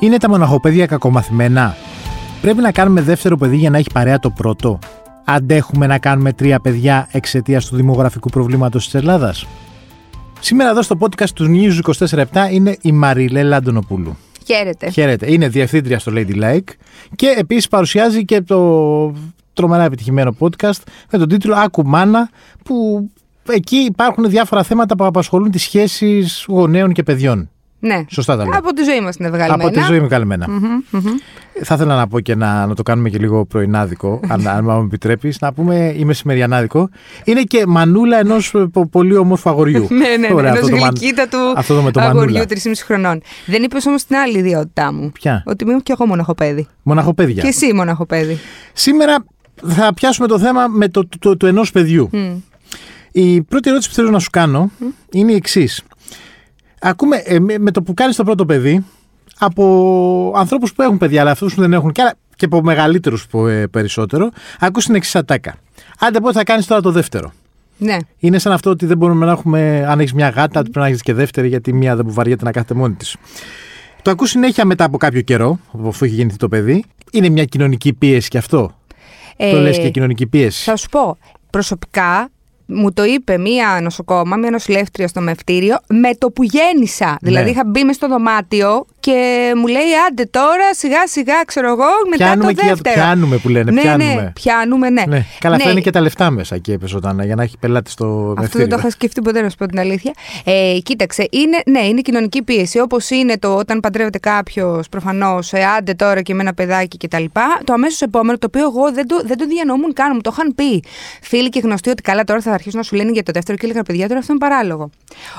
Είναι τα μοναχοπαίδια κακομαθημένα. Πρέπει να κάνουμε δεύτερο παιδί για να έχει παρέα το πρώτο. Αντέχουμε να κάνουμε τρία παιδιά εξαιτίας του δημογραφικού προβλήματος της Ελλάδας. Σήμερα εδώ στο podcast του News 24-7 είναι η Μαριλέ Λαντονοπούλου. Χαίρετε. Χαίρετε. Είναι διευθύντρια στο Lady Like και επίσης παρουσιάζει και το τρομερά επιτυχημένο podcast με τον τίτλο Άκου Μάνα που εκεί υπάρχουν διάφορα θέματα που απασχολούν τις σχέσεις γονέων και παιδιών. Ναι. Σωστά τα λέω. Από τη ζωή μας είναι βγαλμένα. Από τη ζωή μου καλυμμένα. Θα ήθελα να πω και να, να το κάνουμε και λίγο πρωινάδικο, αν, αν μου επιτρέπεις, να πούμε ή μεσημεριανάδικο. Είναι και μανούλα ενός πολύ όμορφου αγοριού. ναι, ναι, Ωραία, ναι. αυτό Ενό το μαν- γλυκύτατου αυτό το με το αγοριού μανούλα. 3,5 χρονών. Δεν είπες όμως την άλλη ιδιότητά μου. Ποια; Ότι είμαι κι εγώ μοναχοπέδι. Μοναχοπαίδια. Και εσύ μοναχοπέδι. Σήμερα θα πιάσουμε το θέμα με το, το, το, ενός παιδιού. Μμ. Η πρώτη ερώτηση που θέλω να σου κάνω είναι η εξής. Ακούμε ε, με, με το που κάνει το πρώτο παιδί από ανθρώπους που έχουν παιδιά, αλλά αυτούς που δεν έχουν και, άλλα- και από μεγαλύτερους περισσότερο, ακούς την εξής ατάκα. Άντε πότε θα κάνεις τώρα το δεύτερο; Ναι. Είναι σαν αυτό ότι δεν μπορούμε να έχουμε, αν έχεις μια γάτα, πρέπει να έχεις και δεύτερη, γιατί μία δεν βαριέται να κάθεται μόνη της. Το ακούς συνέχεια μετά από κάποιο καιρό, αφού έχει γεννηθεί το παιδί. Είναι μια κοινωνική πίεση και αυτό; Το Ε, λες και κοινωνική πίεση. Θα σου πω, προσωπικά μου το είπε μία νοσοκόμα, μία νοσηλεύτρια στο μευτήριο, με το που γέννησα. Δηλαδή είχα μπει μες στο δωμάτιο και μου λέει άντε τώρα σιγά σιγά ξέρω εγώ μετά Πιάνουμε το και για- δεύτερο. πιάνουμε που λένε, ναι, πιάνουμε. Ναι, πιάνουμε, ναι. Ναι. Καλά, ναι. αυτά είναι και τα λεφτά μέσα εκεί έπεσε όταν, για να έχει πελάτης στο Αυτό δεν μευτήριο. το είχα σκεφτεί ποτέ, να σου πω την αλήθεια. Ε, κοίταξε, είναι, ναι, είναι κοινωνική πίεση. Όπως είναι το όταν παντρεύεται κάποιος, προφανώς, ε, άντε τώρα και με ένα παιδάκι κτλ. Το αμέσως επόμενο, το οποίο εγώ δεν το, δεν το διανοούμουν καν, μου το είχαν πει φίλοι και γνωστοί ότι καλά τώρα θα αρχίσουν να σου λένε για το δεύτερο και έλεγα παιδιά τώρα αυτό είναι παράλογο.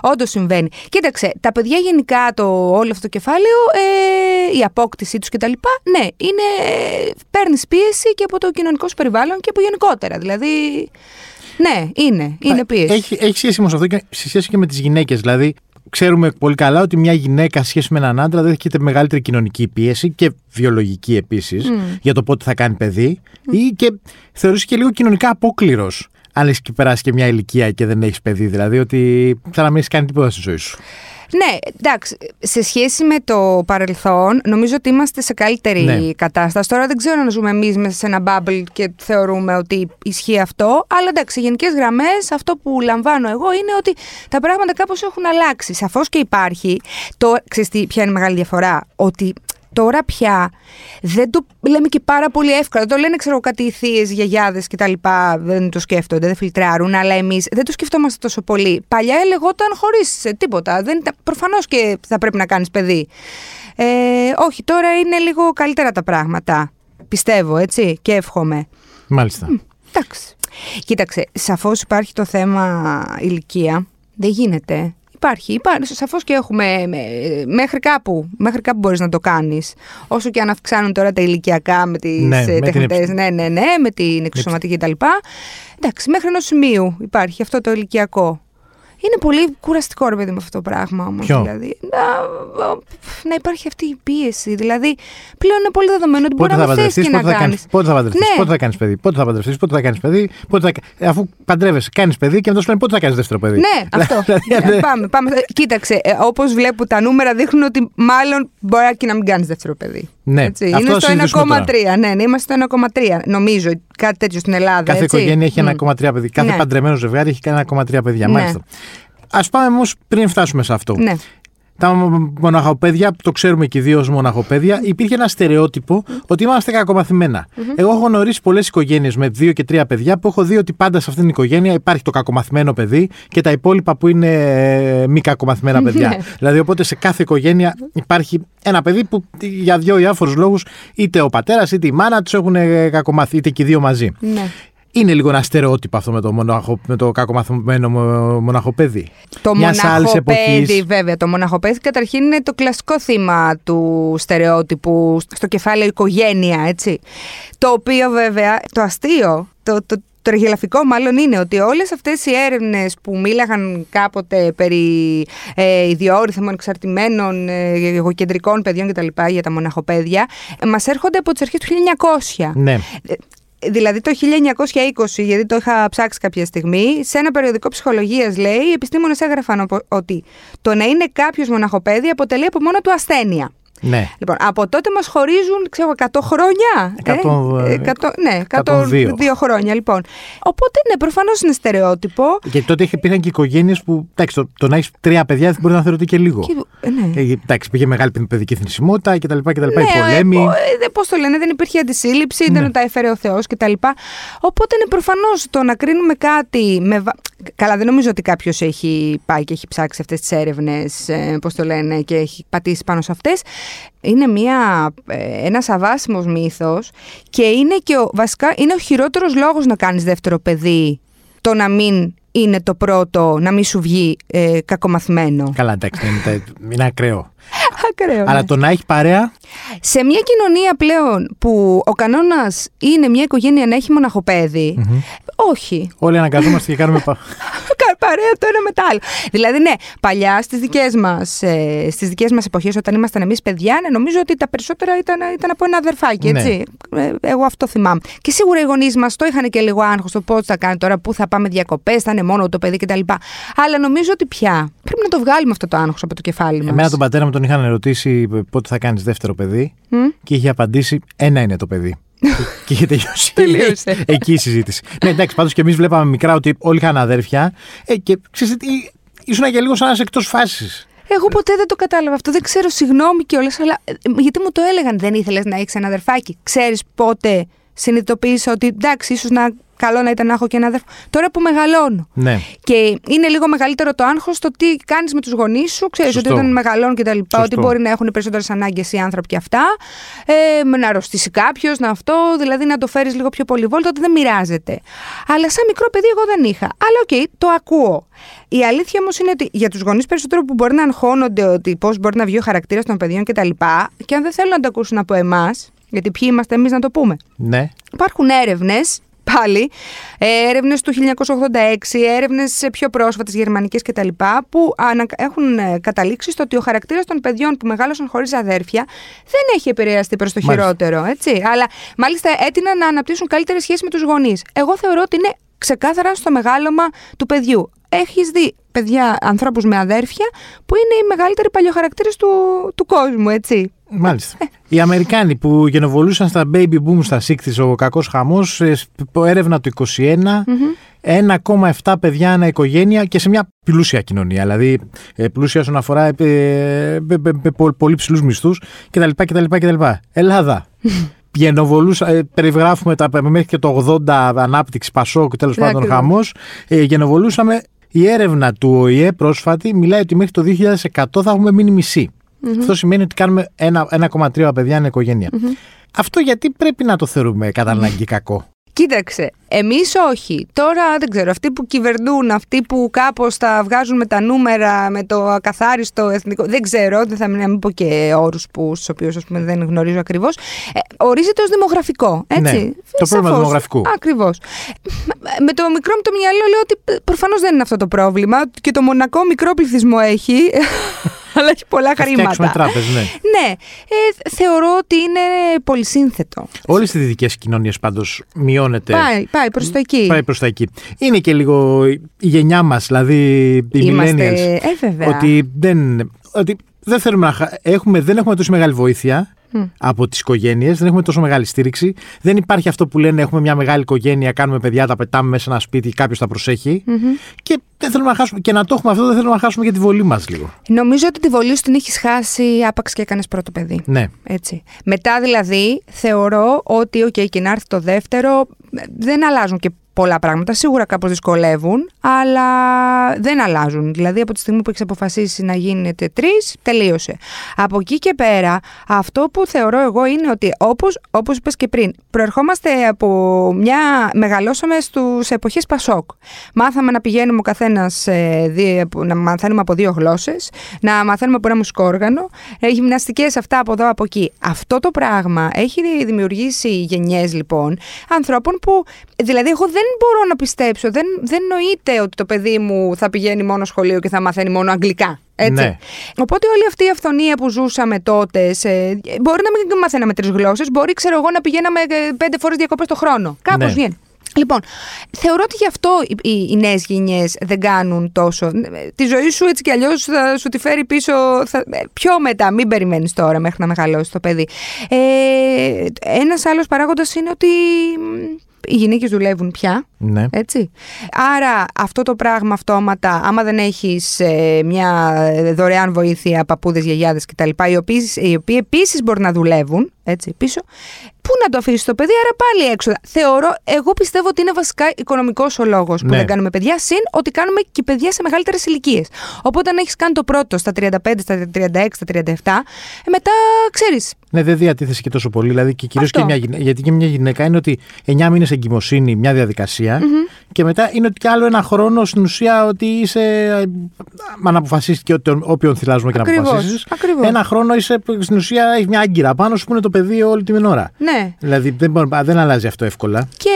Όντως συμβαίνει. Κοίταξε, τα παιδιά γενικά το όλο αυτό το κεφάλαιο, ε, η απόκτησή τους κτλ. Ναι, είναι. Παίρνεις πίεση και από το κοινωνικό σου περιβάλλον και από γενικότερα. Δηλαδή. Ναι, είναι. Είναι πίεση. Έχει, έχει σχέση όμως αυτό και σε σχέση και με τις γυναίκες. Δηλαδή, ξέρουμε πολύ καλά ότι μια γυναίκα σε σχέση με έναν άντρα δέχεται μεγαλύτερη κοινωνική πίεση και βιολογική επίσης για το πότε θα κάνει παιδί ή και θεωρείς και λίγο κοινωνικά απόκληρος. Αν έχει περάσει και μια ηλικία και δεν έχεις παιδί, δηλαδή ότι θα να μην έχεις κάνει τίποτα στη ζωή σου. Ναι, εντάξει. Σε σχέση με το παρελθόν, νομίζω ότι είμαστε σε καλύτερη Ναι. κατάσταση. Τώρα δεν ξέρω αν ζούμε εμείς μέσα σε ένα bubble και θεωρούμε ότι ισχύει αυτό. Αλλά εντάξει, σε γενικές γραμμές, αυτό που λαμβάνω εγώ είναι ότι τα πράγματα κάπως έχουν αλλάξει. Σαφώς και υπάρχει. Το, ξέρεις τι, ποια είναι η μεγάλη διαφορά. Ότι τώρα πια δεν το λέμε και πάρα πολύ εύκολα. Δεν το λένε, ξέρω κάτι θείες, γιαγιάδες κτλ. Δεν το σκέφτονται, δεν φιλτράρουν, αλλά εμείς δεν το σκεφτόμαστε τόσο πολύ. Παλιά λεγόταν χωρίς τίποτα. Δεν, Προφανώς και θα πρέπει να κάνεις παιδί. Ε, όχι, τώρα είναι λίγο καλύτερα τα πράγματα. Πιστεύω, έτσι, και εύχομαι. Μάλιστα. Εντάξει. Κοίταξε, σαφώς υπάρχει το θέμα ηλικία. Δεν γίνεται. Υπάρχει, υπάρχει. Σαφώς και έχουμε με- μέχρι κάπου. Μέχρι κάπου μπορείς να το κάνεις. Όσο και αν αυξάνουν τώρα τα ηλικιακά με τις Ναι, με την τεχνητές. εψ- Ναι, ναι, ναι, με την εξωσωματική κτλ. Εντάξει, μέχρι ενός σημείου υπάρχει αυτό το ηλικιακό. Είναι πολύ κουραστικό ρε παιδί με αυτό το πράγμα όμως. Ποιο; Δηλαδή, να, να υπάρχει αυτή η πίεση. Δηλαδή, πλέον είναι πολύ δεδομένο ότι μπορεί Πότε να θα μην θες παντρευτεί, και πότε, να θα κάνει. κάνεις, πότε θα παντρευτείς, Ναι. πότε θα κάνεις παιδί, πότε θα παντρευτείς, πότε θα κάνεις παιδί, πότε θα... ε, αφού παντρεύεσαι, κάνεις παιδί και μετά σου λένε πότε θα κάνεις δεύτερο παιδί. Ναι, αυτό. Δηλαδή, Ε, πάμε, πάμε. Κοίταξε, ε, όπως βλέπω τα νούμερα δείχνουν ότι μάλλον μπορεί και να μην κάνεις δεύτερο παιδί. Ναι, έτσι. αυτό Είναι θα στο συζητήσουμε 1,3. Ναι, ναι, είμαστε στο 1,3. Νομίζω κάτι τέτοιο στην Ελλάδα. Κάθε έτσι. οικογένεια έχει Μμ. 1,3 παιδί. Κάθε Ναι. παντρεμένο ζευγάρι έχει κανένα 1,3 παιδιά. Ναι. Μάλιστα. Α πάμε όμως πριν φτάσουμε σε αυτό. Ναι. Τα μοναχοπαίδια, το ξέρουμε και οι δύο ω μοναχοπαίδια, υπήρχε ένα στερεότυπο ότι είμαστε κακομαθημένα. Εγώ έχω γνωρίσει πολλές οικογένειες με δύο και τρία παιδιά που έχω δει ότι πάντα σε αυτήν την οικογένεια υπάρχει το κακομαθημένο παιδί και τα υπόλοιπα που είναι ε, μη κακομαθημένα παιδιά. Ναι. δηλαδή, οπότε σε κάθε οικογένεια υπάρχει ένα παιδί που για δύο διάφορου λόγους είτε ο πατέρας είτε η μάνα τους έχουν ε, κακομάθει, είτε και οι δύο μαζί. ναι. Είναι λίγο ένα στερεότυπο αυτό με το, μοναχο, με το κακομαθημένο μο- μοναχοπέδι. Το Μιας άλλης μοναχοπέδι, εποχής. βέβαια. Το μοναχοπέδι καταρχήν είναι το κλασικό θύμα του στερεότυπου στο κεφάλαιο οικογένεια, έτσι. Το οποίο βέβαια, το αστείο, το, το, το εργελαφικό μάλλον είναι ότι όλες αυτές οι έρευνες που μίλαγαν κάποτε περί ε, ιδιόρυθμων, εξαρτημένων, ε, εγωκεντρικών παιδιών κτλ. για τα μοναχοπαίδια, ε, μας έρχονται από τις αρχές του 1900. Ναι. Ε, Δηλαδή το 1920, γιατί το είχα ψάξει κάποια στιγμή, σε ένα περιοδικό ψυχολογίας λέει, οι επιστήμονες έγραφαν ότι το να είναι κάποιος μοναχοπέδι αποτελεί από μόνο του ασθένεια. Ναι. Λοιπόν, από τότε μας χωρίζουν, ξέρω, 100 χρόνια. 100, ε, 100, ναι, 102. 102 χρόνια, λοιπόν. Οπότε, ναι, προφανώς είναι στερεότυπο. Γιατί τότε υπήρχαν και οικογένειες που. Εντάξει, το, το να έχεις τρία παιδιά μπορεί να θεωρείται και λίγο. Και, ναι. Ε, εντάξει, πήγε μεγάλη παιδική θνησιμότητα κτλ. κτλ ναι, οι πολέμοι. Ε, Πώς το λένε, δεν υπήρχε αντισύλληψη, ναι. δεν τα έφερε ο Θεός κτλ. Οπότε, είναι προφανώς το να κρίνουμε κάτι με, Καλά, δεν νομίζω ότι κάποιος έχει πάει και έχει ψάξει αυτές τις έρευνες, ε, πώς το λένε, και έχει πατήσει πάνω σε αυτές. Είναι μια, ε, ένας αβάσιμος μύθος και είναι και ο, βασικά είναι ο χειρότερος λόγος να κάνεις δεύτερο παιδί το να μην είναι το πρώτο, να μην σου βγει ε, κακομαθημένο. Καλά, εντάξει, είναι, είναι ακραίο. Ακραίο. Αλλά ναι. το να έχει παρέα. Σε μια κοινωνία πλέον που ο κανόνας είναι μια οικογένεια να έχει όχι. Όλοι αναγκαζόμαστε και κάνουμε. παρέα το ένα μετά άλλο. Δηλαδή, ναι, παλιά στις δικές μας ε, στις δικές μας εποχές, όταν ήμασταν εμείς παιδιά, ναι, νομίζω ότι τα περισσότερα ήταν, ήταν από ένα αδερφάκι. Ναι. Έτσι. Ε, εγώ αυτό θυμάμαι. Και σίγουρα οι γονείς μας το είχαν και λίγο άγχος το πώς θα κάνει τώρα, πού θα πάμε διακοπές, θα είναι μόνο το παιδί κτλ. Αλλά νομίζω ότι πια πρέπει να το βγάλουμε αυτό το άγχος από το κεφάλι μας. Εμένα τον πατέρα μου τον είχαν ερωτήσει πότε θα κάνεις δεύτερο παιδί mm? και είχε απαντήσει ένα είναι το παιδί. και είχε τελειώσει. Τελείωσε. Εκεί η συζήτηση. ναι, εντάξει, πάντως και εμείς βλέπαμε μικρά ότι όλοι είχαν αδέρφια. Ε, και ξέρετε, ήσουν και λίγο σαν να είσαι εκτός φάσης. Εγώ ποτέ δεν το κατάλαβα αυτό. Δεν ξέρω, συγγνώμη κιόλας, αλλά ε, γιατί μου το έλεγαν. Δεν ήθελες να έχεις ένα αδερφάκι. Ξέρεις πότε συνειδητοποίησα ότι εντάξει, ίσως να καλό να ήταν να έχω και ένα αδερφό. Τώρα που μεγαλώνω. Ναι. Και είναι λίγο μεγαλύτερο το άγχος το τι κάνεις με τους γονείς σου. Ξέρεις ότι όταν μεγαλώνουν και τα λοιπά, ότι μπορεί να έχουν περισσότερες ανάγκες οι άνθρωποι και αυτά. Ε, να αρρωστήσει κάποιος, να αυτό, δηλαδή να το φέρεις λίγο πιο πολυβόλτο, ότι δεν μοιράζεται. Αλλά σαν μικρό παιδί εγώ δεν είχα. Αλλά OK, okay, το ακούω. Η αλήθεια όμως είναι ότι για τους γονείς περισσότερο που μπορεί να αγχώνονται ότι πώς μπορεί να βγει ο χαρακτήρας των παιδιών κτλ. Και, και αν δεν θέλουν να το ακούσουν από εμάς, γιατί ποιοι είμαστε εμείς να το πούμε; Ναι. Υπάρχουν έρευνες πάλι έρευνες του 1986, έρευνες πιο πρόσφατες γερμανικές κτλ. που έχουν ε, καταλήξει στο ότι ο χαρακτήρας των παιδιών που μεγάλωσαν χωρίς αδέρφια δεν έχει επηρεαστεί προς το χειρότερο. Έτσι. Αλλά μάλιστα έτειναν να αναπτύσσουν καλύτερη σχέση με τους γονείς. Εγώ θεωρώ ότι είναι ξεκάθαρα στο μεγάλωμα του παιδιού. Έχεις δει παιδιά, ανθρώπους με αδέρφια, που είναι οι μεγαλύτεροι παλιοχαρακτήρες του, του κόσμου, έτσι. Μάλιστα. Οι Αμερικάνοι που γενοβολούσαν στα baby boom στα 60 ο κακός χαμός, ε, έρευνα του 21, 1,7 παιδιά ανά οικογένεια και σε μια πλούσια κοινωνία. Δηλαδή ε, πλούσια όσον αφορά ε, πολύ ψηλούς μισθούς κτλ. κτλ, κτλ. Ελλάδα. γενοβολούσα, περιγράφουμε τα, μέχρι και το 80 ανάπτυξη Πασόκ, τέλος πάντων χαμός. γενοβολούσαμε. Η έρευνα του ΟΗΕ πρόσφατη μιλάει ότι μέχρι το 2100 θα έχουμε μείνει μισή. Mm-hmm. Αυτό σημαίνει ότι κάνουμε 1,3 παιδιά ένα οικογένεια. Mm-hmm. Αυτό γιατί πρέπει να το θεωρούμε κατά ανάγκη κακό; Κοίταξε, εμείς όχι. Τώρα δεν ξέρω, αυτοί που κυβερνούν, αυτοί που κάπως τα βγάζουν με τα νούμερα, με το ακαθάριστο εθνικό. Δεν ξέρω, δεν θα μην πω και όρους στους οποίους δεν γνωρίζω ακριβώς. Ε, ορίζεται ως δημογραφικό. Έτσι. Ναι, το πρόβλημα του δημογραφικού. Ακριβώς. Με το μικρό μου το μυαλό λέω ότι προφανώς δεν είναι αυτό το πρόβλημα και το μονακό μικρό πληθυσμό έχει. αλλά έχει πολλά χρήματα. Τράπεζ, ναι. ναι. Ε, θεωρώ ότι είναι πολύ σύνθετο. Όλες οι δυτικές κοινωνίες πάντως μειώνεται. Πάει, πάει προς τα εκεί. Πάει προς τα εκεί. Είναι και λίγο η γενιά μας, δηλαδή οι Είμαστε... millennials. Ε, βέβαια. Ότι δεν, ότι δεν, θέλουμε να, έχουμε, δεν έχουμε τόσο μεγάλη βοήθεια από τις οικογένειες. Δεν έχουμε τόσο μεγάλη στήριξη. Δεν υπάρχει αυτό που λένε έχουμε μια μεγάλη οικογένεια, κάνουμε παιδιά, τα πετάμε μέσα σε ένα σπίτι, κάποιος τα προσεχει Και δεν θέλουμε να χάσουμε. Και να το έχουμε αυτό, δεν θέλουμε να χάσουμε για τη βολή μας λίγο. Νομίζω ότι τη βολή σου την έχεις χάσει άπαξ και έκανες πρώτο παιδί. Ναι. Έτσι. Μετά δηλαδή θεωρώ ότι, OK, και να έρθει το δεύτερο, δεν αλλάζουν και πολλά πράγματα. Σίγουρα κάπως δυσκολεύουν, αλλά δεν αλλάζουν. Δηλαδή, από τη στιγμή που έχεις αποφασίσει να γίνετε τρεις, τελείωσε. Από εκεί και πέρα, αυτό που θεωρώ εγώ είναι ότι, όπως όπως είπες και πριν, προερχόμαστε από μια. μεγαλώσαμε στους εποχές Πασόκ. Μάθαμε να πηγαίνουμε ο καθένας ε, να μαθαίνουμε από δύο γλώσσες, να μαθαίνουμε από ένα μουσικό όργανο, ε, γυμναστικές αυτά από εδώ από εκεί. Αυτό το πράγμα έχει δημιουργήσει γενιές λοιπόν ανθρώπων που. Δηλαδή, εγώ δεν δεν μπορώ να πιστέψω. Δεν, δεν νοείται ότι το παιδί μου θα πηγαίνει μόνο σχολείο και θα μαθαίνει μόνο αγγλικά. Έτσι. Ναι. Οπότε όλη αυτή η αυθονία που ζούσαμε τότε, σε, μπορεί να μην μαθαίναμε τρεις γλώσσες, μπορεί ξέρω εγώ να πηγαίναμε ε, πέντε φορές διακοπές το χρόνο. Κάπως Ναι. βγαίνει. Λοιπόν, θεωρώ ότι γι' αυτό οι, οι, οι νέες γενιές δεν κάνουν τόσο. Τη ζωή σου έτσι κι αλλιώς θα σου τη φέρει πίσω θα, ε, πιο μετά. Μην περιμένεις τώρα μέχρι να μεγαλώσει το παιδί. Ε, Ένας άλλος παράγοντας είναι ότι μ, οι γυναίκες δουλεύουν πια. Ναι. Έτσι. Άρα αυτό το πράγμα αυτόματα, άμα δεν έχεις ε, μια δωρεάν βοήθεια, παππούδες, γιαγιάδες κτλ. Οι οποίοι, οι οποίοι επίσης μπορεί να δουλεύουν, έτσι, πίσω, πού να το αφήσεις το παιδί, άρα πάλι έξοδα. Θεωρώ, εγώ πιστεύω ότι είναι βασικά οικονομικός ο λόγος που Ναι. δεν κάνουμε παιδιά, συν ότι κάνουμε και παιδιά σε μεγαλύτερες ηλικίες. Οπότε, αν έχεις κάνει το πρώτο στα 35, στα 36, στα 37, ε, μετά ξέρεις. Ναι, δεν διατίθεσαι και τόσο πολύ. Δηλαδή, και κυρίως Αυτό. και μια γυναίκα. Γιατί και μια γυναίκα είναι ότι 9 μήνες εγκυμοσύνη, μια διαδικασια και μετά είναι ότι κι άλλο ένα χρόνο στην ουσία ότι είσαι. ε, Αν αποφασίσει και ότι- όποιον θυλάζουμε και να Ακριβώς, αποφασίσει. ακριβώς. Ένα χρόνο είσαι στην ουσία έχει μια άγκυρα πάνω σου που είναι το παιδί όλη την ώρα. Ναι. Δηλαδή δεν, μπορεί- δεν αλλάζει αυτό εύκολα. Και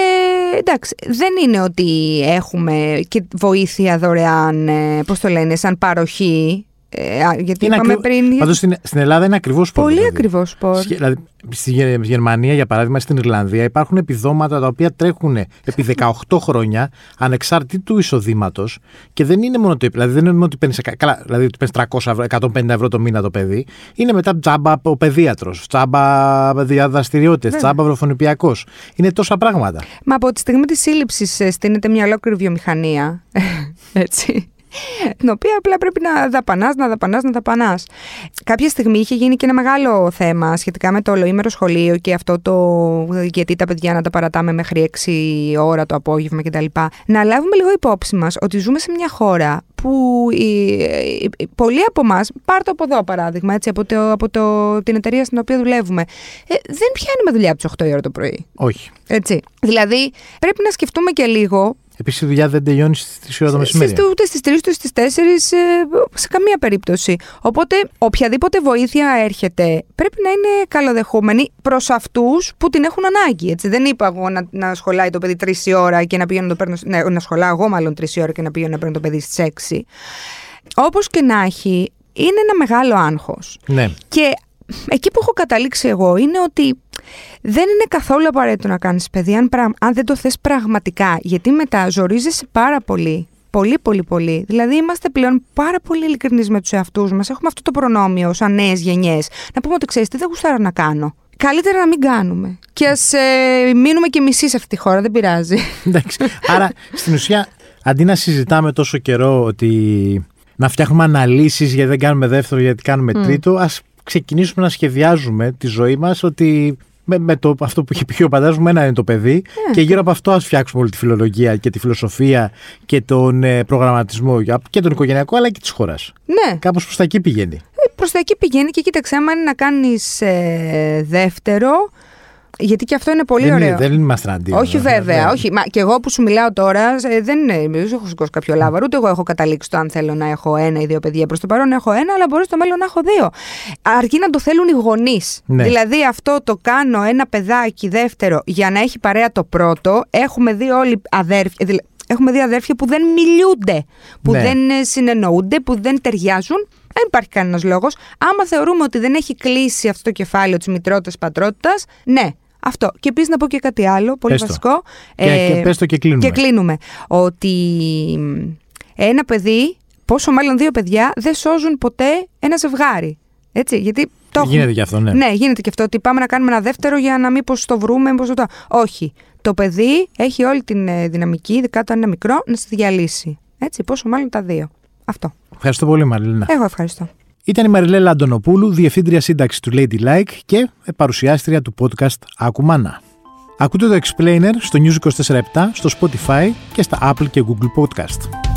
εντάξει, δεν είναι ότι έχουμε και βοήθεια δωρεάν, ε, πώς το λένε, σαν παροχή. Ε, α, γιατί είπαμε ακριβ- πριν. Πάντως στην, στην Ελλάδα είναι ακριβώς Πολύ ακριβώς σπορ. Δηλαδή, στη Γε- Γερμανία, για παράδειγμα, στην Ιρλανδία υπάρχουν επιδόματα τα οποία τρέχουν επί 18 χρόνια ανεξάρτητου εισοδήματος και δεν είναι μόνο το. Δηλαδή, δεν είναι μόνο ότι παίρνεις. Καλά, δηλαδή ότι παίρνεις 300 ευρώ, 150 ευρώ το μήνα το παιδί. Είναι μετά τζάμπα ο παιδίατρος, τζάμπα διαδραστηριότητες, Βέβαια. τζάμπα βροφονιπιακός. Είναι τόσα πράγματα. Μα από τη στιγμή της σύλληψης ε, στείνεται μια ολόκληρη βιομηχανία, έτσι, την οποία απλά πρέπει να δαπανάς, να δαπανάς, να δαπανάς. Κάποια στιγμή είχε γίνει και ένα μεγάλο θέμα σχετικά με το ολοήμερο σχολείο και αυτό το γιατί τα παιδιά να τα παρατάμε μέχρι 6 ώρα το απόγευμα κτλ. Να λάβουμε λίγο υπόψη μας ότι ζούμε σε μια χώρα που οι, οι- οι- πολλοί από εμά, πάρ' το από εδώ παράδειγμα, έτσι, από, το, από το, την εταιρεία στην οποία δουλεύουμε, ε, δεν πιάνουμε δουλειά από τις 8 η ώρα το πρωί. Όχι. Έτσι. Δηλαδή, πρέπει να σκεφτούμε και λίγο. Επίσης η δουλειά δεν τελειώνει στις 3 ώρα το μεσημέρι. στις- Ούτε στις 3 ούτε στις 4, σε καμία περίπτωση. Οπότε, οποιαδήποτε βοήθεια έρχεται πρέπει να είναι καλοδεχούμενη προς αυτούς που την έχουν ανάγκη. Έτσι. Δεν είπα εγώ να, να σχολάει το παιδί 3 η ώρα και να πηγαίνω να το παίρνω. Ναι, να σχολάω εγώ μάλλον 3 η ώρα και να πηγαίνω να παίρνω το παιδί στις 6. Όπως και να έχει, είναι ένα μεγάλο άγχος. Ναι. Και εκεί που έχω καταλήξει εγώ είναι ότι δεν είναι καθόλου απαραίτητο να κάνεις παιδί αν, πραγ- αν δεν το θες πραγματικά. Γιατί μετά ζορίζεσαι πάρα πολύ. Πολύ, πολύ, πολύ. Δηλαδή, είμαστε πλέον πάρα πολύ ειλικρινείς με τους εαυτούς μας. Έχουμε αυτό το προνόμιο, σαν νέες γενιές. Να πούμε ότι ξέρεις τι δεν γουστάρω να κάνω. Καλύτερα να μην κάνουμε. Και ας ε, μείνουμε και μισοί σε αυτή τη χώρα, δεν πειράζει. Εντάξει. Άρα στην ουσία αντί να συζητάμε τόσο καιρό ότι να φτιάχνουμε αναλύσεις γιατί δεν κάνουμε δεύτερο, γιατί κάνουμε τρίτο, ας ξεκινήσουμε να σχεδιάζουμε τη ζωή μας ότι με, με το, αυτό που είχε πει ο πατέρας μου, ένα είναι το παιδί και γύρω από αυτό ας φτιάξουμε όλη τη φιλολογία και τη φιλοσοφία και τον ε, προγραμματισμό για- και τον οικογενειακό αλλά και της χώρας. ναι, Κάπως προς τα εκεί πηγαίνει. προς τα εκεί πηγαίνει και κοίταξε, άμα είναι να κάνεις δεύτερο. Γιατί και αυτό είναι πολύ δεν, ωραίο. είναι- δεν είμαστε αντίον. Όχι, ε, βέβαια. ναι. Όχι. Μα και εγώ που σου μιλάω τώρα, ε, δεν, είναι, δεν σου έχω σηκώσει κάποιο λάβαρο, ούτε εγώ έχω καταλήξει το αν θέλω να έχω ένα ή δύο παιδιά. Προς το παρόν έχω ένα, αλλά μπορεί στο μέλλον να έχω δύο. Αρκεί να το θέλουν οι γονείς. Ναι. Δηλαδή, αυτό το κάνω ένα παιδάκι δεύτερο για να έχει παρέα το πρώτο. Έχουμε δει όλοι αδέρφια. δηλα- Έχουμε δει αδέρφια που δεν μιλούνται, που Ναι. δεν ε, συνεννοούνται, που δεν ταιριάζουν. Δεν υπάρχει κανένας λόγος. Άμα θεωρούμε ότι δεν έχει κλείσει αυτό το κεφάλαιο της μητρότητα πατρότητα, ναι, αυτό. Και επίση να πω και κάτι άλλο, πολύ Πες το. βασικό. Και, και πες το και κλείνουμε. Και κλείνουμε. Ότι μ, ένα παιδί, πόσο μάλλον δύο παιδιά, δεν σώζουν ποτέ ένα ζευγάρι. Έτσι, γιατί το έχουμε- Γίνεται και αυτό, ναι. ναι, γίνεται και αυτό. Ότι πάμε να κάνουμε ένα δεύτερο για να μήπω το βρούμε, μήπως το. Όχι. Το παιδί έχει όλη την ε, δυναμική, ειδικά όταν είναι μικρό, να στη διαλύσει. Έτσι, πόσο μάλλον τα δύο. Αυτό. Ευχαριστώ πολύ Μαριλίνα. Εγώ ευχαριστώ. Ήταν η Μαριλέλα Αντωνοπούλου, διευθύντρια σύνταξης του Ladylike και παρουσιάστρια του podcast Ακουμάνα. Ακούτε το Explainer στο News 24 στο Spotify και στα Apple και Google Podcast.